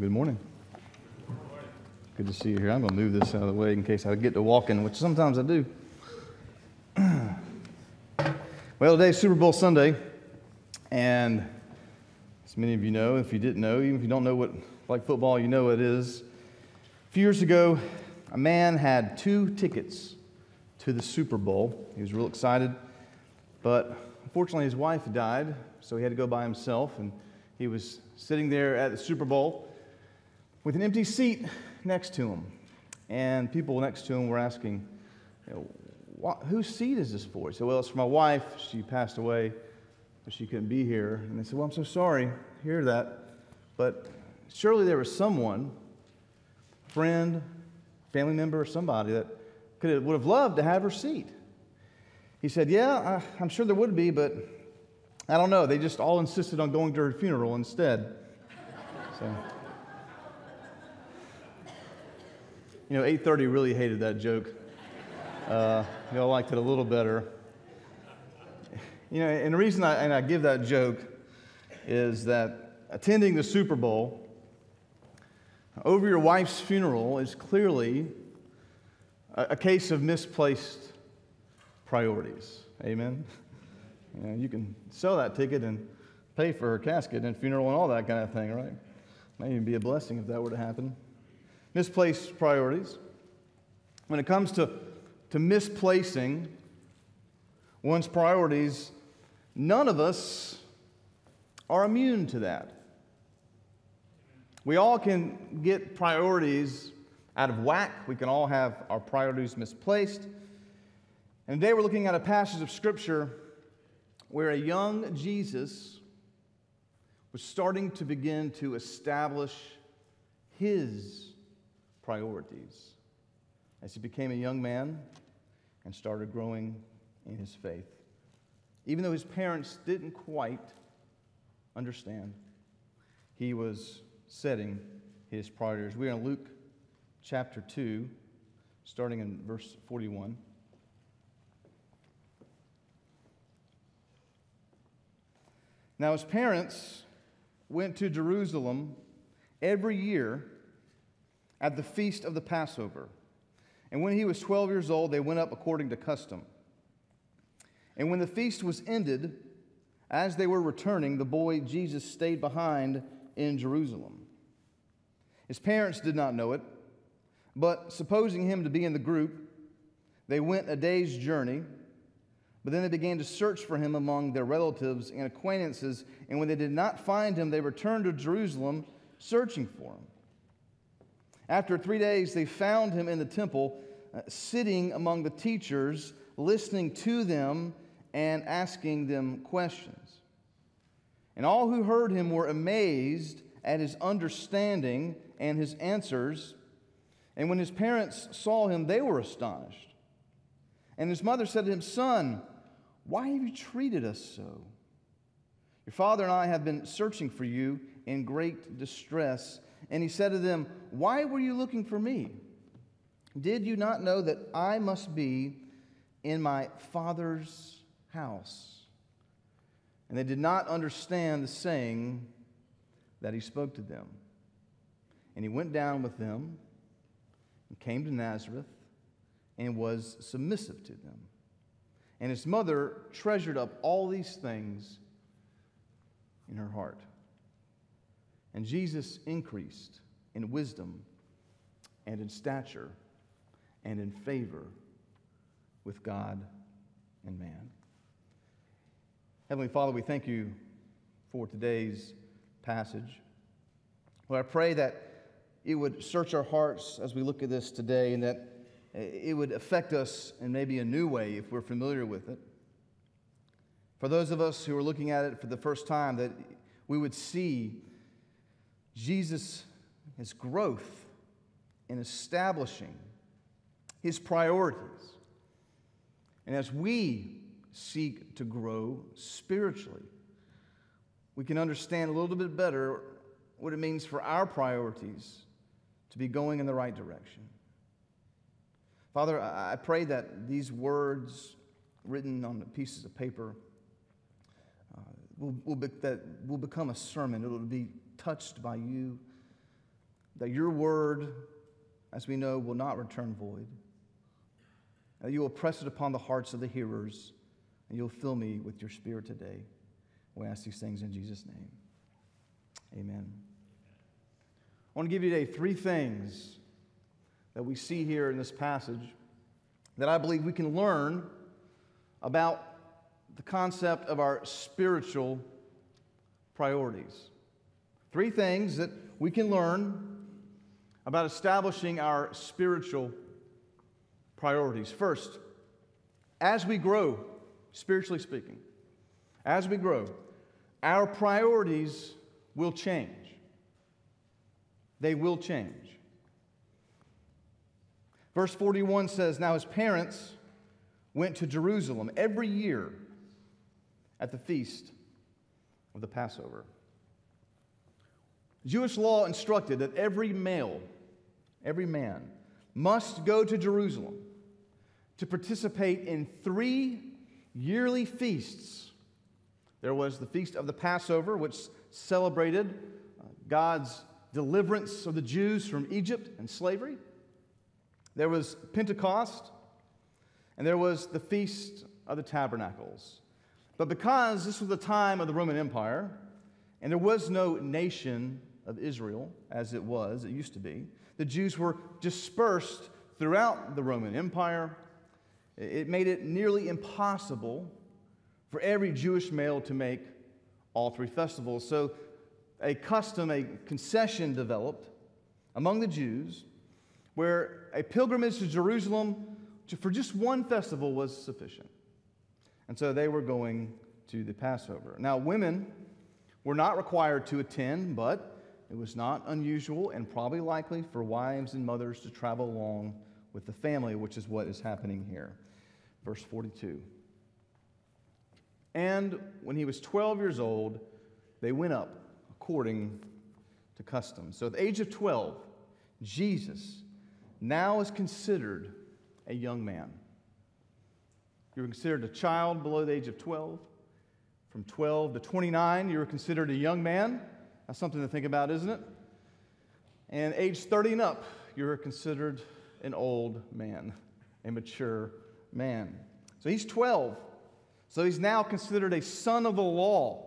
Good morning. Good to see you here. I'm going to move this out of the way in case I get to walking, which sometimes I do. well, today's Super Bowl Sunday, and as many of you know, if you didn't know, even if you don't know what like football, you know what it is. A few years ago, a man had two tickets to the Super Bowl. He was real excited, but unfortunately, his wife died, so he had to go by himself, and he was sitting there at the Super Bowl with an empty seat next to him. And people next to him were asking, you know, whose seat is this for? He said, Well, it's for my wife. She passed away, but she couldn't be here. And they said, Well, I'm so sorry. To hear that. But surely there was someone, friend, family member, or somebody that could have, would have loved to have her seat. He said, Yeah, I, I'm sure there would be, but I don't know. They just all insisted on going to her funeral instead. So. You know, 8:30 really hated that joke. Uh, y'all liked it a little better. You know, and the reason I, and I give that joke is that attending the Super Bowl over your wife's funeral is clearly a, a case of misplaced priorities. Amen. You, know, you can sell that ticket and pay for her casket and funeral and all that kind of thing, right? Might even be a blessing if that were to happen misplaced priorities. When it comes to, to misplacing one's priorities, none of us are immune to that. We all can get priorities out of whack. We can all have our priorities misplaced. And today we're looking at a passage of Scripture where a young Jesus was starting to begin to establish his priorities as he became a young man and started growing in his faith. Even though his parents didn't quite understand, he was setting his priorities. We're in Luke chapter 2, starting in verse 41. Now, his parents went to Jerusalem every year at the feast of the Passover. And when he was 12 years old, they went up according to custom. And when the feast was ended, as they were returning, the boy Jesus stayed behind in Jerusalem. His parents did not know it, but supposing him to be in the group, they went a day's journey. But then they began to search for him among their relatives and acquaintances, and when they did not find him, they returned to Jerusalem searching for him. After three days, they found him in the temple, uh, sitting among the teachers, listening to them and asking them questions. And all who heard him were amazed at his understanding and his answers. And when his parents saw him, they were astonished. And his mother said to him, Son, why have you treated us so? Your father and I have been searching for you in great distress. And he said to them, Why were you looking for me? Did you not know that I must be in my Father's house? And they did not understand the saying that he spoke to them. And he went down with them and came to Nazareth and was submissive to them. And his mother treasured up all these things in her heart. And Jesus increased in wisdom and in stature and in favor with God and man. Heavenly Father, we thank you for today's passage. Lord, I pray that it would search our hearts as we look at this today and that it would affect us in maybe a new way if we're familiar with it. For those of us who are looking at it for the first time, that we would see Jesus' his growth in establishing his priorities. And as we seek to grow spiritually, we can understand a little bit better what it means for our priorities to be going in the right direction. Father, I pray that these words written on the pieces of paper uh, will, will be, that will become a sermon. It will be touched by you that your word, as we know, will not return void. That you will press it upon the hearts of the hearers, and you'll fill me with your spirit today. We ask these things in Jesus' name. Amen. I want to give you today three things that we see here in this passage that I believe we can learn about the concept of our spiritual priorities. Three things that we can learn about establishing our spiritual priorities. First, as we grow, spiritually speaking, as we grow, our priorities will change. They will change. Verse 41 says Now his parents went to Jerusalem every year at the feast of the Passover. Jewish law instructed that every male, every man, must go to Jerusalem to participate in three yearly feasts. There was the Feast of the Passover, which celebrated uh, God's deliverance of the Jews from Egypt and slavery. There was Pentecost, and there was the Feast of the Tabernacles. But because this was the time of the Roman Empire, and there was no nation of Israel as it was, it used to be, the Jews were dispersed throughout the Roman Empire. It made it nearly impossible for every Jewish male to make all three festivals. So a custom, a concession developed among the Jews where a pilgrimage to Jerusalem for just one festival was sufficient. And so they were going to the Passover. Now, women were not required to attend, but it was not unusual and probably likely for wives and mothers to travel along with the family, which is what is happening here. Verse 42. And when he was 12 years old, they went up according to custom. So at the age of 12, Jesus now is considered a young man. You're considered a child below the age of 12. From 12 to 29, you're considered a young man. That's something to think about, isn't it? And age 30 and up, you're considered an old man, a mature man. So he's 12. So he's now considered a son of the law.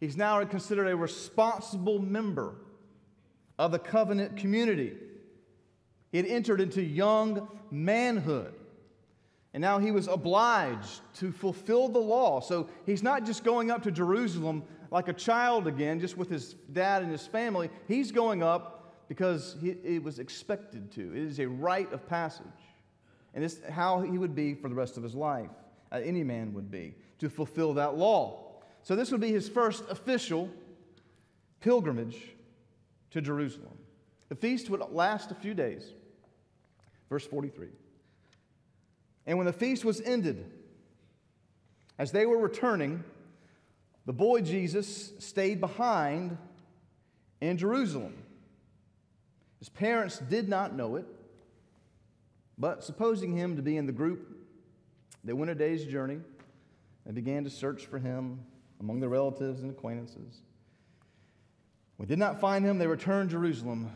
He's now considered a responsible member of the covenant community. He had entered into young manhood. And now he was obliged to fulfill the law. So he's not just going up to Jerusalem like a child again, just with his dad and his family. He's going up because he, it was expected to. It is a rite of passage. And it's how he would be for the rest of his life, uh, any man would be, to fulfill that law. So this would be his first official pilgrimage to Jerusalem. The feast would last a few days. Verse 43. And when the feast was ended, as they were returning, the boy Jesus stayed behind in Jerusalem. His parents did not know it, but supposing him to be in the group, they went a day's journey and began to search for him among their relatives and acquaintances. When they did not find him, they returned to Jerusalem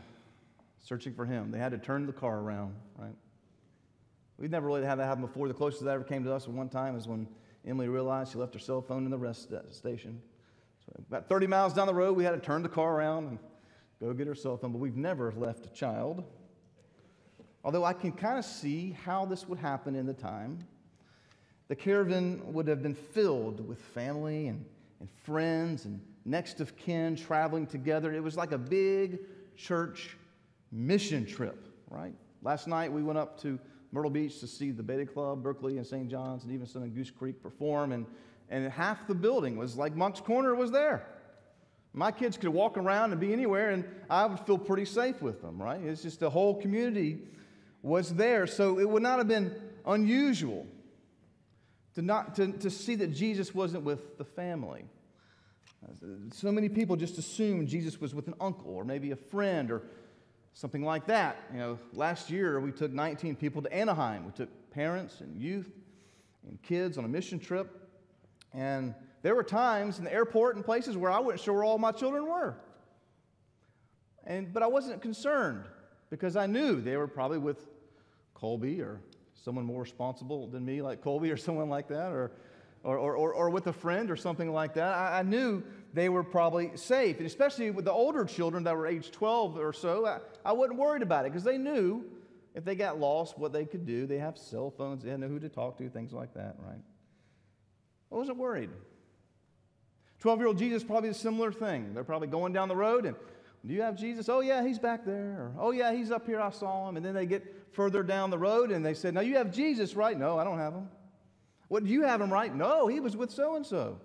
searching for him. They had to turn the car around, right? We've never really had that happen before. The closest that ever came to us at one time is when Emily realized she left her cell phone in the rest uh, station. So about 30 miles down the road, we had to turn the car around and go get her cell phone, but we've never left a child. Although I can kind of see how this would happen in the time. The caravan would have been filled with family and, and friends and next of kin traveling together. It was like a big church mission trip, right? Last night we went up to Myrtle Beach to see the Beta Club, Berkeley, and St. John's, and even some in Goose Creek perform. And, and half the building was like Moncks Corner was there. My kids could walk around and be anywhere, and I would feel pretty safe with them, right? It's just the whole community was there. So it would not have been unusual to, not, to, to see that Jesus wasn't with the family. So many people just assumed Jesus was with an uncle or maybe a friend or something like that. You know, last year we took 19 people to Anaheim. We took parents and youth and kids on a mission trip. And there were times in the airport and places where I wasn't sure where all my children were. And, but I wasn't concerned because I knew they were probably with Colby or someone more responsible than me, like Colby or someone like that, or, or, or, or with a friend or something like that. I, I, knew they were probably safe. And especially with the older children that were age 12 or so, I, I wasn't worried about it because they knew if they got lost what they could do. They have cell phones, they know who to talk to, things like that, right? I wasn't worried. 12 year old Jesus, probably a similar thing. They're probably going down the road and, do you have Jesus? Oh, yeah, he's back there. Or, oh, yeah, he's up here. I saw him. And then they get further down the road and they said, Now you have Jesus, right? No, I don't have him. What, do you have him, right? No, he was with so and so.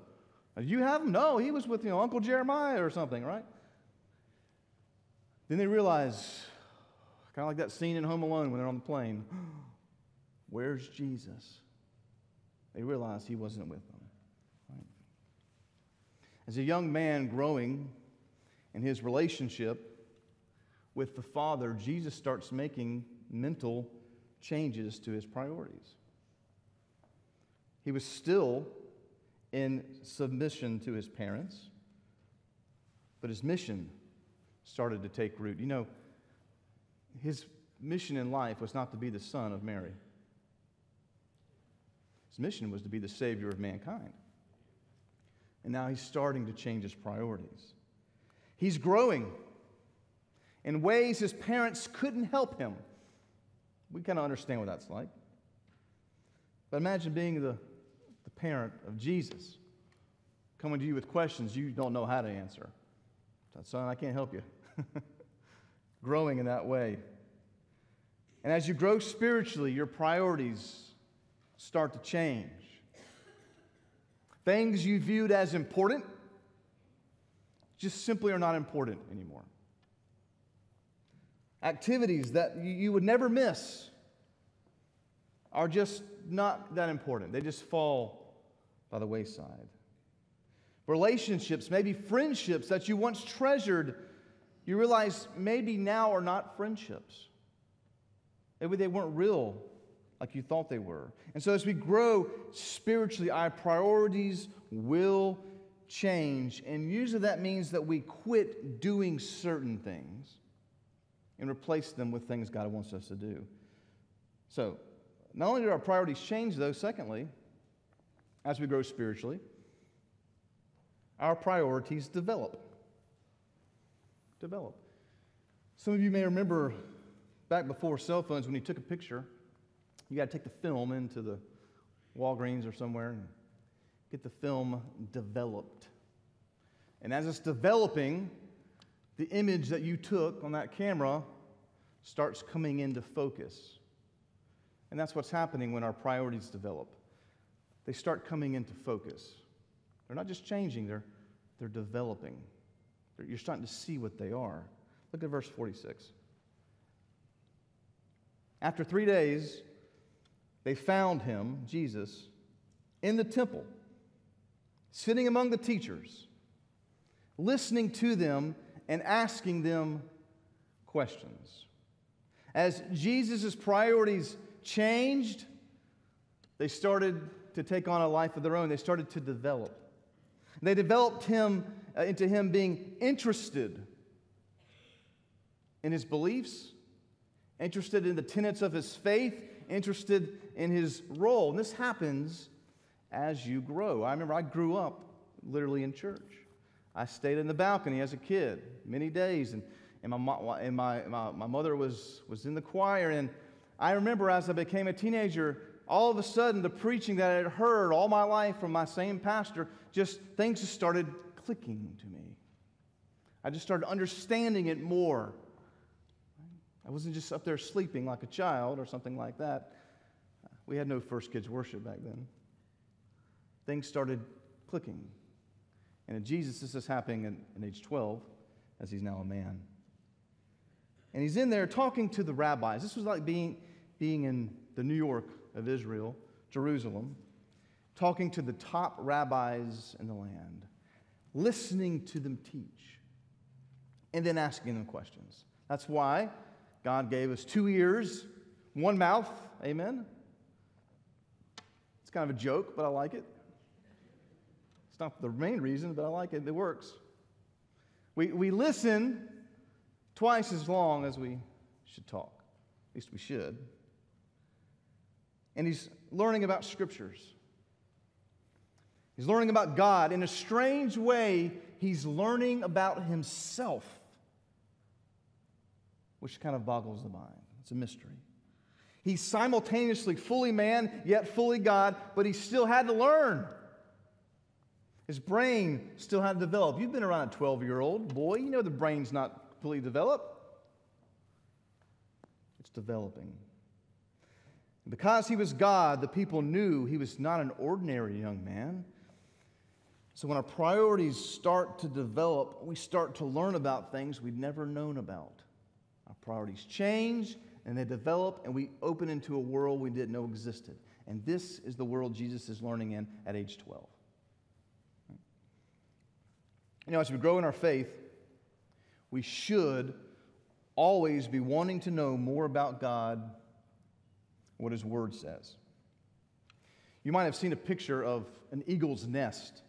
You have him? No, he was with you know, Uncle Jeremiah or something, right? Then they realize, kind of like that scene in Home Alone when they're on the plane, where's Jesus? They realize he wasn't with them. As a young man growing in his relationship with the Father, Jesus starts making mental changes to his priorities. He was still in submission to his parents, but his mission started to take root. You know, his mission in life was not to be the son of Mary. His mission was to be the Savior of mankind. And now he's starting to change his priorities. He's growing in ways his parents couldn't help him. We kind of understand what that's like. But imagine being the, parent of Jesus coming to you with questions you don't know how to answer. Son, I can't help you. Growing in that way. And as you grow spiritually, your priorities start to change. Things you viewed as important just simply are not important anymore. Activities that you would never miss are just not that important. They just fall by the wayside. Relationships, maybe friendships that you once treasured, you realize maybe now are not friendships. Maybe they weren't real like you thought they were. And so, as we grow spiritually, our priorities will change. And usually that means that we quit doing certain things and replace them with things God wants us to do. So, not only do our priorities change, though, secondly, as we grow spiritually, our priorities develop. Develop. Some of you may remember back before cell phones when you took a picture you got to take the film into the Walgreens or somewhere and get the film developed. And as it's developing, the image that you took on that camera starts coming into focus. And that's what's happening when our priorities develop. They start coming into focus. They're not just changing, they're, they're developing. You're starting to see what they are. Look at verse 46. After three days, they found him, Jesus, in the temple, sitting among the teachers, listening to them and asking them questions. As Jesus' priorities changed, they started to take on a life of their own. They started to develop. They developed him uh, into him being interested in his beliefs, interested in the tenets of his faith, interested in his role. And this happens as you grow. I remember I grew up literally in church. I stayed in the balcony as a kid many days, and, and, my, and my, my, my mother was, was in the choir. And I remember as I became a teenager, all of a sudden, the preaching that I had heard all my life from my same pastor, just things just started clicking to me. I just started understanding it more. I wasn't just up there sleeping like a child or something like that. We had no first kids worship back then. Things started clicking. And in Jesus, this is happening in, in age 12 as he's now a man. And he's in there talking to the rabbis. This was like being, being in the New York of Israel, Jerusalem, talking to the top rabbis in the land, listening to them teach, and then asking them questions. That's why God gave us two ears, one mouth, amen? It's kind of a joke, but I like it. It's not the main reason, but I like it. It works. We, we listen twice as long as we should talk. At least we should. And he's learning about scriptures. He's learning about God. In a strange way, he's learning about himself, which kind of boggles the mind. It's a mystery. He's simultaneously fully man, yet fully God, but he still had to learn. His brain still had to develop. You've been around a 12 year old boy, you know the brain's not completely developed. It's developing. Because he was God, the people knew he was not an ordinary young man. So when our priorities start to develop, we start to learn about things we'd never known about. Our priorities change and they develop, and we open into a world we didn't know existed. And this is the world Jesus is learning in at age 12. You know, as we grow in our faith, we should always be wanting to know more about God, what His Word says. You might have seen a picture of an eagle's nest,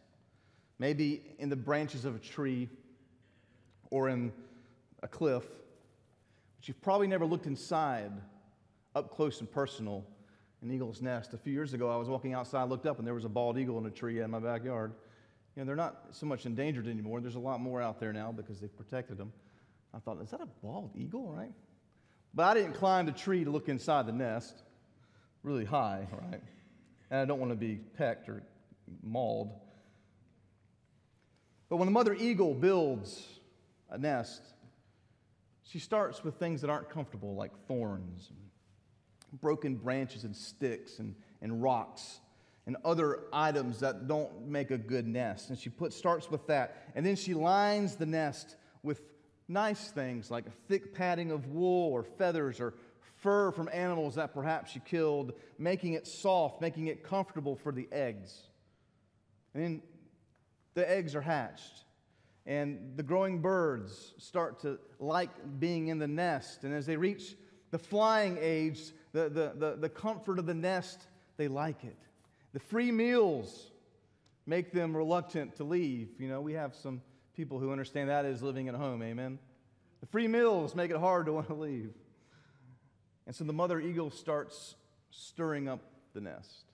maybe in the branches of a tree or in a cliff, but you've probably never looked inside up close and personal an eagle's nest. A few years ago, I was walking outside, looked up, and there was a bald eagle in a tree in my backyard. You know, they're not so much endangered anymore. There's a lot more out there now because they've protected them. I thought, is that a bald eagle, right? But I didn't climb the tree to look inside the nest, really high, right? And I don't want to be pecked or mauled. But when the mother eagle builds a nest, she starts with things that aren't comfortable, like thorns, broken branches, and sticks, and, and rocks and other items that don't make a good nest. And she put, starts with that. And then she lines the nest with nice things like a thick padding of wool or feathers or fur from animals that perhaps she killed, making it soft, making it comfortable for the eggs. And then the eggs are hatched. And the growing birds start to like being in the nest. And as they reach the flying age, the, the, the, the comfort of the nest, they like it. The free meals make them reluctant to leave. You know, we have some people who understand that as living at home. Amen. The free meals make it hard to want to leave. And so the mother eagle starts stirring up the nest.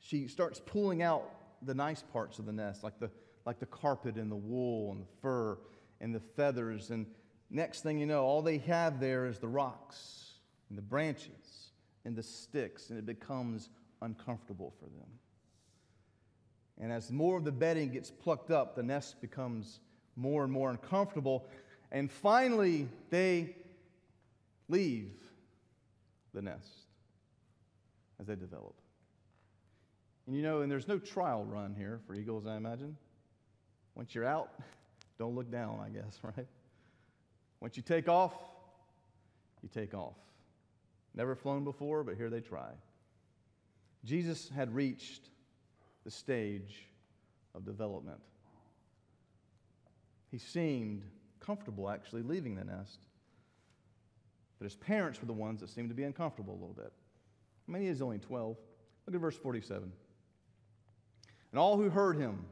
She starts pulling out the nice parts of the nest, like the, like the carpet and the wool and the fur and the feathers. And next thing you know, all they have there is the rocks and the branches and the sticks, and it becomes uncomfortable for them. And as more of the bedding gets plucked up, the nest becomes more and more uncomfortable. And finally, they leave the nest as they develop. And you know, and there's no trial run here for eagles, I imagine. Once you're out, don't look down, I guess, right? Once you take off, you take off. Never flown before, but here they try. Jesus had reached the stage of development. He seemed comfortable actually leaving the nest. But his parents were the ones that seemed to be uncomfortable a little bit. I mean, he is only 12. Look at verse 47. And all who heard him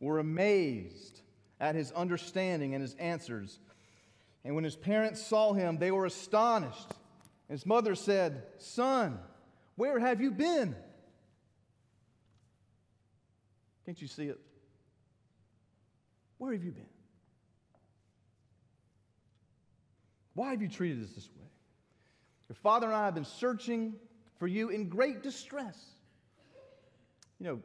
were amazed at his understanding and his answers. And when his parents saw him, they were astonished. And his mother said, Son, where have you been? Can't you see it? Where have you been? Why have you treated us this way? Your father and I have been searching for you in great distress. You know,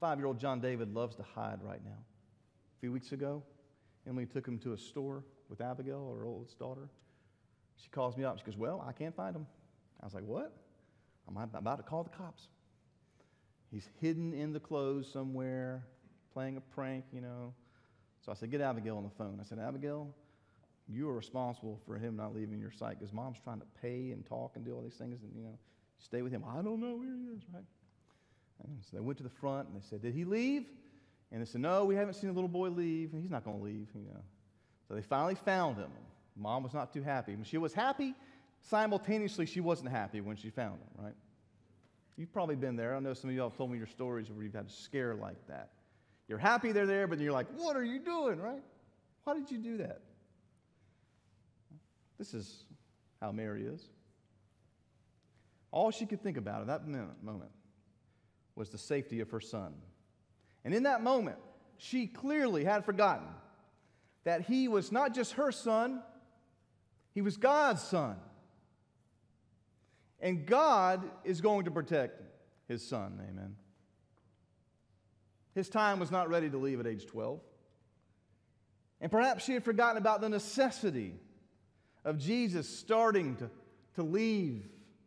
five year old John David loves to hide right now. A few weeks ago, Emily took him to a store with Abigail, our oldest daughter. She calls me up. She goes, Well, I can't find him. I was like, What? I'm about to call the cops. He's hidden in the clothes somewhere, playing a prank, you know. So I said, Get Abigail on the phone. I said, Abigail, you are responsible for him not leaving your sight because mom's trying to pay and talk and do all these things and, you know, stay with him. I don't know where he is, right? And so they went to the front and they said, Did he leave? And they said, No, we haven't seen the little boy leave. He's not going to leave, you know. So they finally found him. Mom was not too happy. When she was happy, simultaneously, she wasn't happy when she found him, right? You've probably been there. I know some of you have told me your stories where you've had a scare like that. You're happy they're there, but then you're like, what are you doing, right? Why did you do that? This is how Mary is. All she could think about at that moment was the safety of her son. And in that moment, she clearly had forgotten that he was not just her son, he was God's son. And God is going to protect his son. Amen. His time was not ready to leave at age 12. And perhaps she had forgotten about the necessity of Jesus starting to, to leave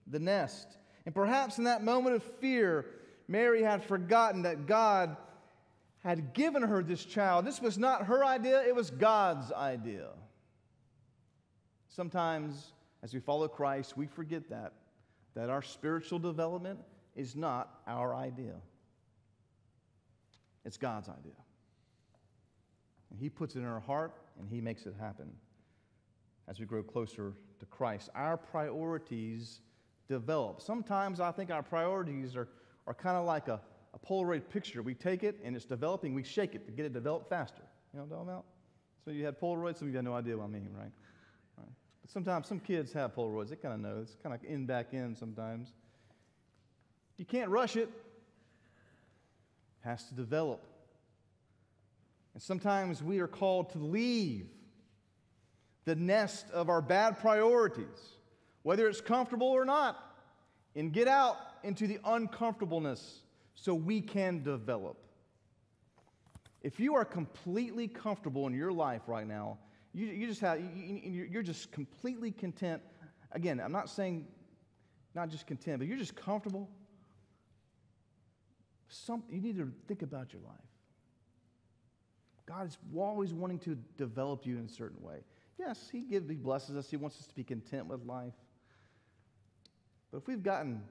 the nest. And perhaps in that moment of fear, Mary had forgotten that God had given her this child. This was not her idea, it was God's idea. Sometimes, as we follow Christ, we forget that, that our spiritual development is not our idea, it's God's idea. And He puts it in our heart and He makes it happen as we grow closer to Christ. Our priorities develop. Sometimes I think our priorities are, are kind of like a, a Polaroid picture. We take it and it's developing, we shake it to get it developed faster. You know what I'm talking about? So you had Polaroids, some of you have no idea what I mean, right? right. But sometimes some kids have Polaroids. They kind of know. It's kind of in back in sometimes. You can't rush. It has to develop. And sometimes we are called to leave the nest of our bad priorities, whether it's comfortable or not, and get out into the uncomfortableness so we can develop. If you are completely comfortable in your life right now, you, you just have, you, you're just completely content. Again, I'm not saying not just content, but you're just comfortable. Some, you need to think about your life. God is always wanting to develop you in a certain way. Yes, He gives, He blesses us. He wants us to be content with life. But if we've gotten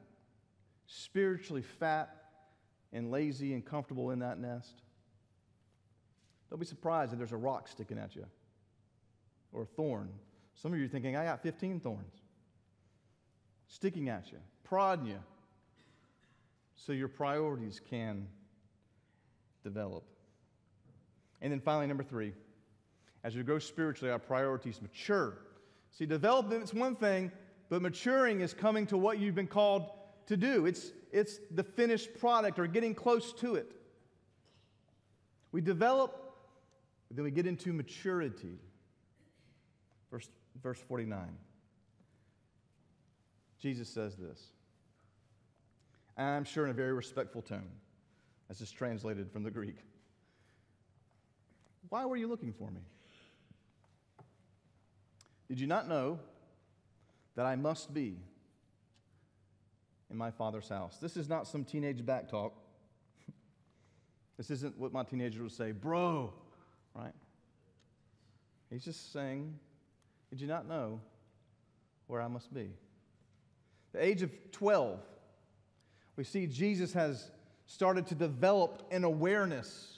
spiritually fat and lazy and comfortable in that nest, don't be surprised if there's a rock sticking at you or a thorn. Some of you are thinking, I got 15 thorns sticking at you, prodding you, so your priorities can develop. And then finally, number three, as we grow spiritually, our priorities mature. See, development is one thing, but maturing is coming to what you've been called to do. It's, it's the finished product or getting close to it. We develop, then we get into maturity. Verse, verse 49. Jesus says this. I'm sure in a very respectful tone, as is translated from the Greek. Why were you looking for me? Did you not know that I must be in my father's house? This is not some teenage back talk. this isn't what my teenager would say, bro, right? He's just saying, Did you not know where I must be? The age of 12, we see Jesus has started to develop an awareness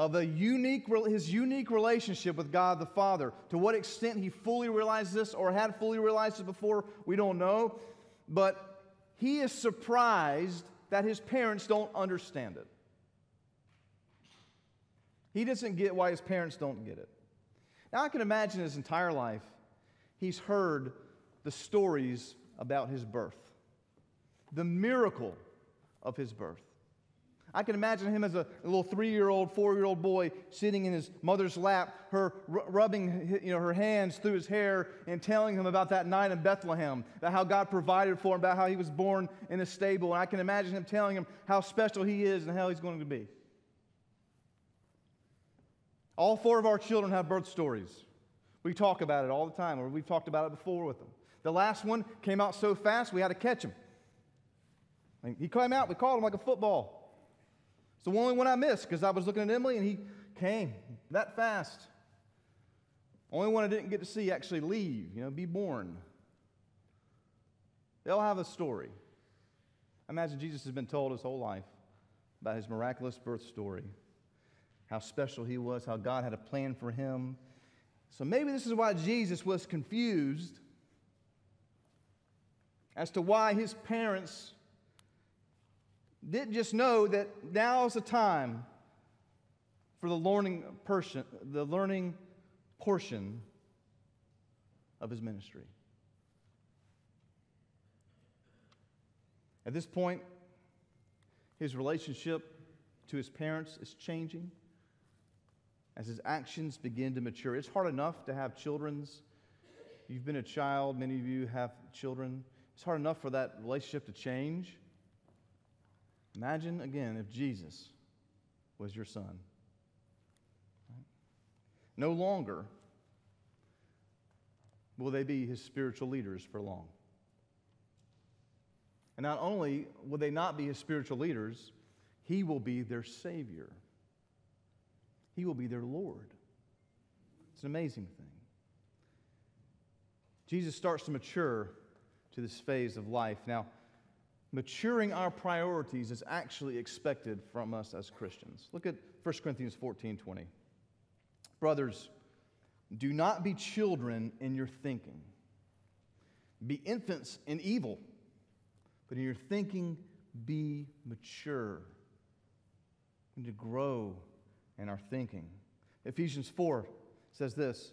of a unique, his unique relationship with God the Father. To what extent he fully realized this or had fully realized it before, we don't know. But he is surprised that his parents don't understand it. He doesn't get why his parents don't get it. Now, I can imagine his entire life, he's heard the stories about his birth, the miracle of his birth. I can imagine him as a, little three-year-old, four-year-old boy sitting in his mother's lap, her rubbing you know, her hands through his hair and telling him about that night in Bethlehem, about how God provided for him, about how he was born in a stable. And I can imagine him telling him how special he is and how he's going to be. All four of our children have birth stories. We talk about it all the time, or we've talked about it before with them. The last one came out so fast we had to catch him. He came out, we caught him like a football. It's the only one I missed because I was looking at Emily and he came that fast. Only one I didn't get to see actually leave, you know, be born. They all have a story. Imagine Jesus has been told his whole life about his miraculous birth story, how special he was, how God had a plan for him. So maybe this is why Jesus was confused as to why his parents didn't just know that now is the time for the learning, person, the learning portion of his ministry. At this point, his relationship to his parents is changing as his actions begin to mature. It's hard enough to have children's. You've been a child, many of you have children. It's hard enough for that relationship to change. Imagine again if Jesus was your son. No longer will they be his spiritual leaders for long. And not only will they not be his spiritual leaders, he will be their Savior. He will be their Lord. It's an amazing thing. Jesus starts to mature to this phase of life. Now, maturing our priorities is actually expected from us as Christians. Look at 1 Corinthians 14 20. Brothers, do not be children in your thinking. Be infants in evil, but in your thinking, be mature. We need to grow in our thinking. Ephesians 4 says this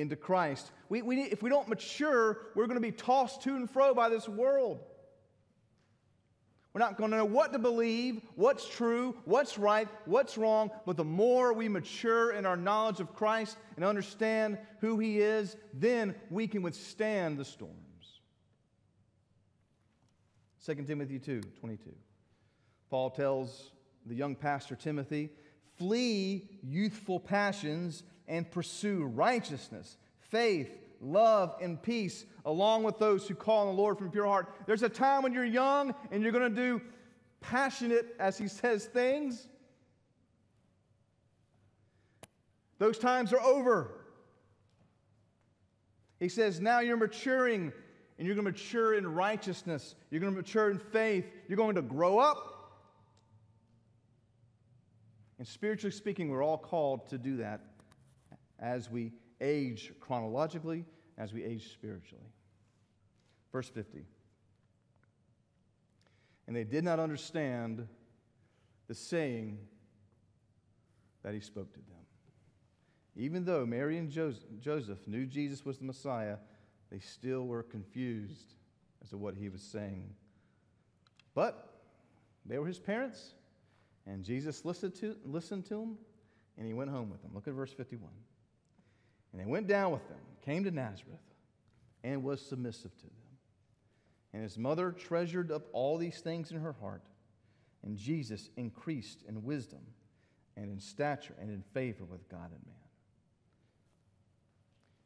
into Christ. We, we, if we don't mature, we're going to be tossed to and fro by this world. We're not going to know what to believe, what's true, what's right, what's wrong, but the more we mature in our knowledge of Christ and understand who He is, then we can withstand the storms. 2 Timothy 2 22. Paul tells the young pastor Timothy, flee youthful passions and pursue righteousness, faith, love, and peace, along with those who call on the Lord from pure heart. There's a time when you're young and you're going to do passionate, as he says, things. Those times are over. He says, now you're maturing and you're going to mature in righteousness. You're going to mature in faith. You're going to grow up. And spiritually speaking, we're all called to do that as we age chronologically, as we age spiritually. Verse 50. And they did not understand the saying that he spoke to them. Even though Mary and Joseph knew Jesus was the Messiah, they still were confused as to what he was saying. But they were his parents, and Jesus listened to, listened to them, and he went home with them. Look at verse 51. And they went down with them, came to Nazareth, and was submissive to them. And his mother treasured up all these things in her heart. And Jesus increased in wisdom and in stature and in favor with God and man.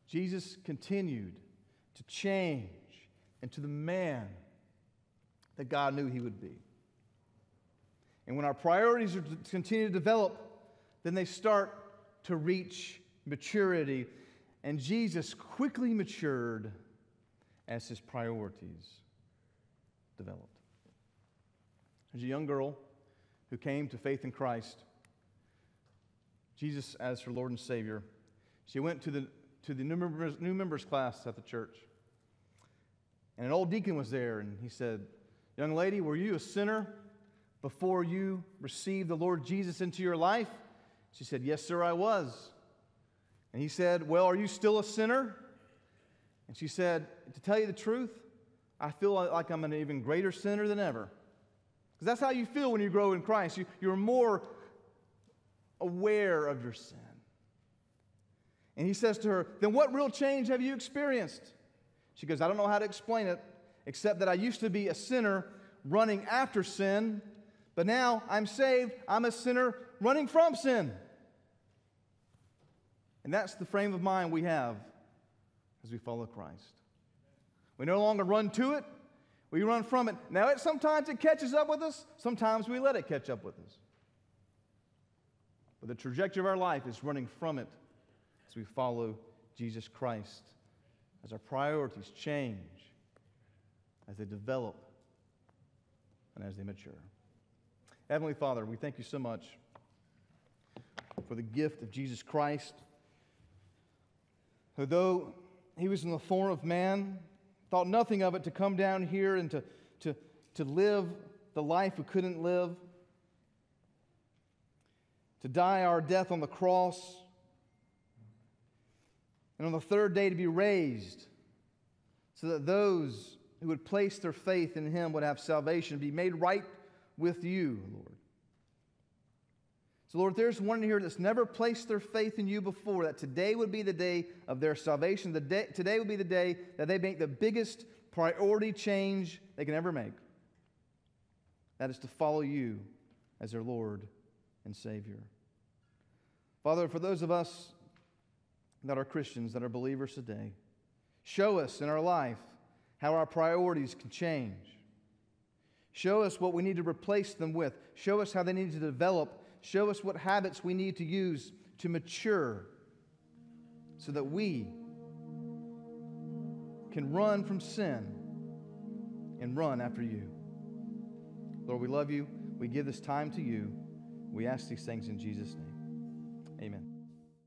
Jesus continued to change into the man that God knew he would be. And when our priorities are to continue to develop, then they start to reach maturity. And Jesus quickly matured as his priorities developed. There's a young girl who came to faith in Christ, Jesus as her Lord and Savior. She went to the, to the new, members, new members class at the church. And an old deacon was there, and he said, Young lady, were you a sinner before you received the Lord Jesus into your life? She said, Yes, sir, I was. And he said, Well, are you still a sinner? And she said, To tell you the truth, I feel like I'm an even greater sinner than ever. Because that's how you feel when you grow in Christ. You, you're more aware of your sin. And he says to her, Then what real change have you experienced? She goes, I don't know how to explain it, except that I used to be a sinner running after sin, but now I'm saved. I'm a sinner running from sin. And that's the frame of mind we have as we follow Christ. We no longer run to it, we run from it. Now, it, sometimes it catches up with us, sometimes we let it catch up with us. But the trajectory of our life is running from it as we follow Jesus Christ as our priorities change, as they develop, and as they mature. Heavenly Father, we thank you so much for the gift of Jesus Christ, who, though he was in the form of man, thought nothing of it to come down here and to, to, to live the life we couldn't live, to die our death on the cross, and on the third day to be raised, so that those who would place their faith in him would have salvation, be made right with you, Lord. So, Lord, if there's one here that's never placed their faith in you before, that today would be the day of their salvation. The day, today would be the day that they make the biggest priority change they can ever make. That is to follow you as their Lord and Savior. Father, for those of us that are Christians, that are believers today, show us in our life how our priorities can change. Show us what we need to replace them with. Show us how they need to develop. Show us what habits we need to use to mature so that we can run from sin and run after you. Lord, we love you. We give this time to you. We ask these things in Jesus' name. Amen.